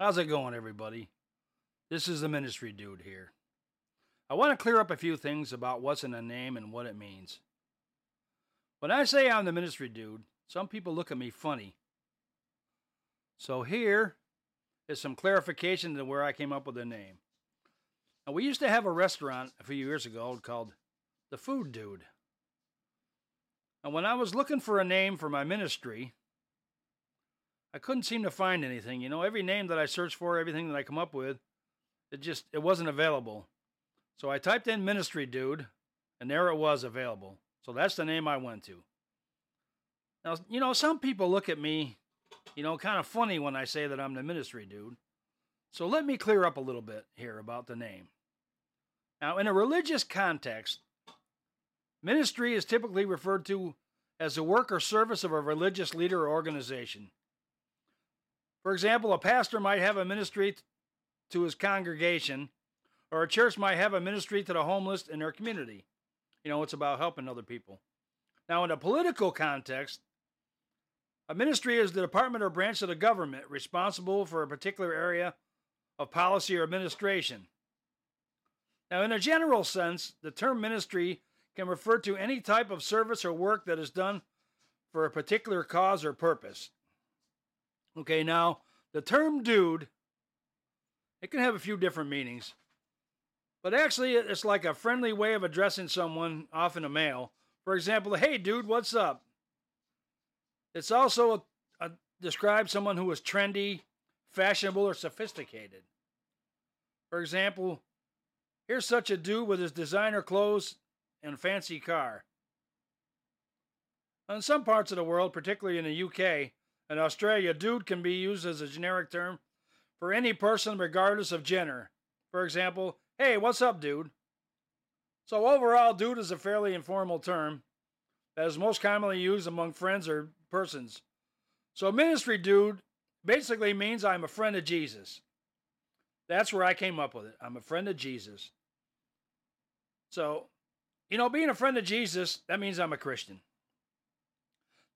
How's it going, everybody? This is the ministry dude here. I want to clear up a few things about what's in a name and what it means. When I say I'm the ministry dude, some people look at me funny. So here is some clarification to where I came up with the name. Now, we used to have a restaurant a few years ago called The Food Dude. And when I was looking for a name for my ministry, I couldn't seem to find anything. You know, every name that I searched for, everything that I come up with, it just it wasn't available. So I typed in ministry dude, and there it was available. So that's the name I went to. Now, you know, some people look at me, you know, kind of funny when I say that I'm the ministry dude. So let me clear up a little bit here about the name. Now, in a religious context, ministry is typically referred to as the work or service of a religious leader or organization. For example, a pastor might have a ministry to his congregation, or a church might have a ministry to the homeless in their community. You know, it's about helping other people. Now, in a political context, a ministry is the department or branch of the government responsible for a particular area of policy or administration. Now, in a general sense, the term ministry can refer to any type of service or work that is done for a particular cause or purpose. Okay, now the term dude, it can have a few different meanings. But actually, it's like a friendly way of addressing someone, often a male. For example, hey dude, what's up? It's also a, a, describes someone who is trendy, fashionable, or sophisticated. For example, here's such a dude with his designer clothes and fancy car. In some parts of the world, particularly in the UK, in Australia, dude can be used as a generic term for any person regardless of gender. For example, hey, what's up, dude? So, overall, dude is a fairly informal term that is most commonly used among friends or persons. So, ministry dude basically means I'm a friend of Jesus. That's where I came up with it. I'm a friend of Jesus. So, you know, being a friend of Jesus, that means I'm a Christian.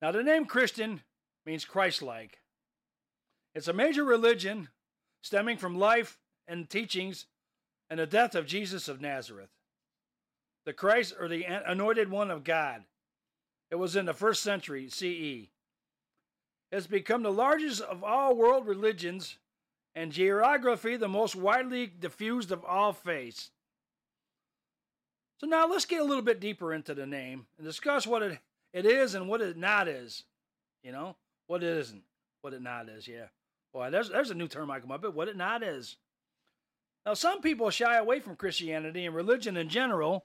Now, the name Christian means Christ like. It's a major religion stemming from life and teachings and the death of Jesus of Nazareth, the Christ or the anointed one of God. It was in the first century CE. It's become the largest of all world religions and geography the most widely diffused of all faiths. So now let's get a little bit deeper into the name and discuss what it, it is and what it not is. You know? What it isn't. What it not is, yeah. Boy, there's, there's a new term I come up with. What it not is. Now, some people shy away from Christianity and religion in general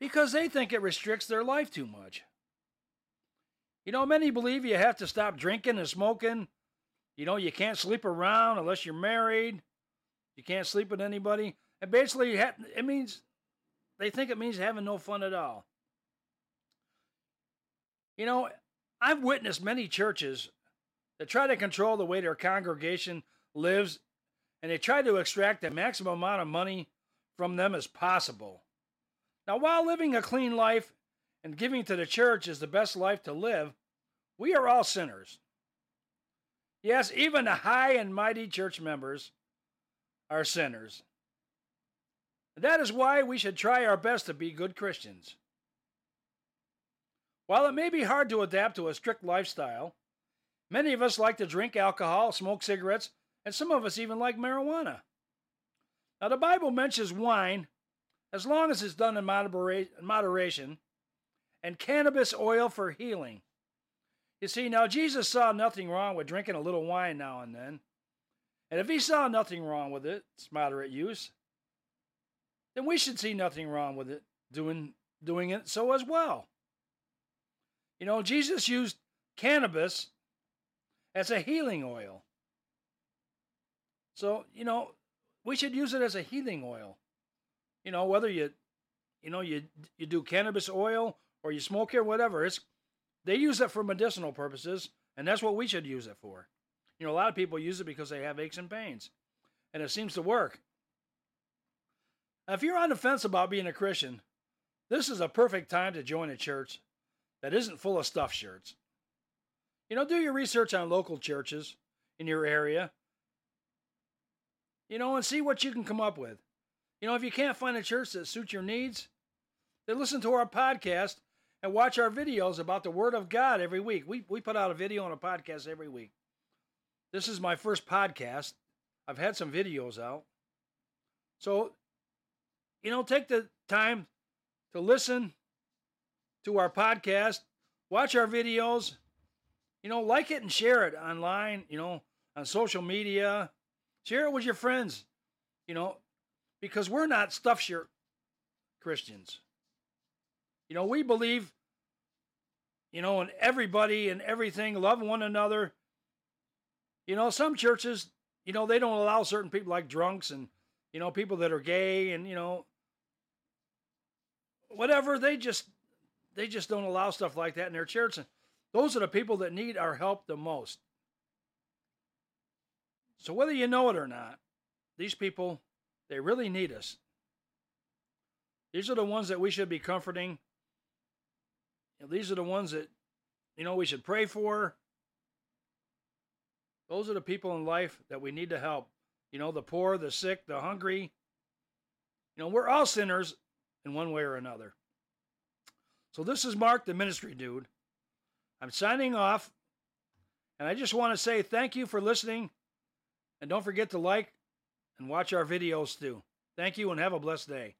because they think it restricts their life too much. You know, many believe you have to stop drinking and smoking. You know, you can't sleep around unless you're married. You can't sleep with anybody. And basically, it means they think it means having no fun at all. You know, I've witnessed many churches that try to control the way their congregation lives and they try to extract the maximum amount of money from them as possible. Now, while living a clean life and giving to the church is the best life to live, we are all sinners. Yes, even the high and mighty church members are sinners. That is why we should try our best to be good Christians. While it may be hard to adapt to a strict lifestyle, many of us like to drink alcohol, smoke cigarettes, and some of us even like marijuana. Now, the Bible mentions wine as long as it's done in moderation, and cannabis oil for healing. You see, now Jesus saw nothing wrong with drinking a little wine now and then. And if he saw nothing wrong with it, it's moderate use, then we should see nothing wrong with it doing, doing it so as well. You know, Jesus used cannabis as a healing oil. So, you know, we should use it as a healing oil. You know, whether you you know, you you do cannabis oil or you smoke it or whatever, it's they use it for medicinal purposes, and that's what we should use it for. You know, a lot of people use it because they have aches and pains, and it seems to work. Now, if you're on the fence about being a Christian, this is a perfect time to join a church that isn't full of stuff shirts. You know, do your research on local churches in your area You know, and see what you can come up with. You know, if you can't find a church that suits your needs, then listen to our podcast and watch our videos about the Word of God every week. We, we put out a video and a podcast every week. This is my first podcast. I've had some videos out. So, you know, take the time to listen to our podcast, watch our videos, you know, like it and share it online, you know, on social media. Share it with your friends, you know, because we're not stuff shirt Christians. You know, we believe, you know, in everybody and everything, love one another. You know, some churches, you know, they don't allow certain people like drunks and, you know, people that are gay and, you know, whatever. They just, they just don't allow stuff like that in their church. And those are the people that need our help the most. So whether you know it or not, these people, they really need us. These are the ones that we should be comforting these are the ones that, you know, we should pray for. Those are the people in life that we need to help. You know, the poor, the sick, the hungry. You know, we're all sinners in one way or another. So this is Mark, the ministry dude. I'm signing off. And I just want to say thank you for listening. And don't forget to like and watch our videos too. Thank you and have a blessed day.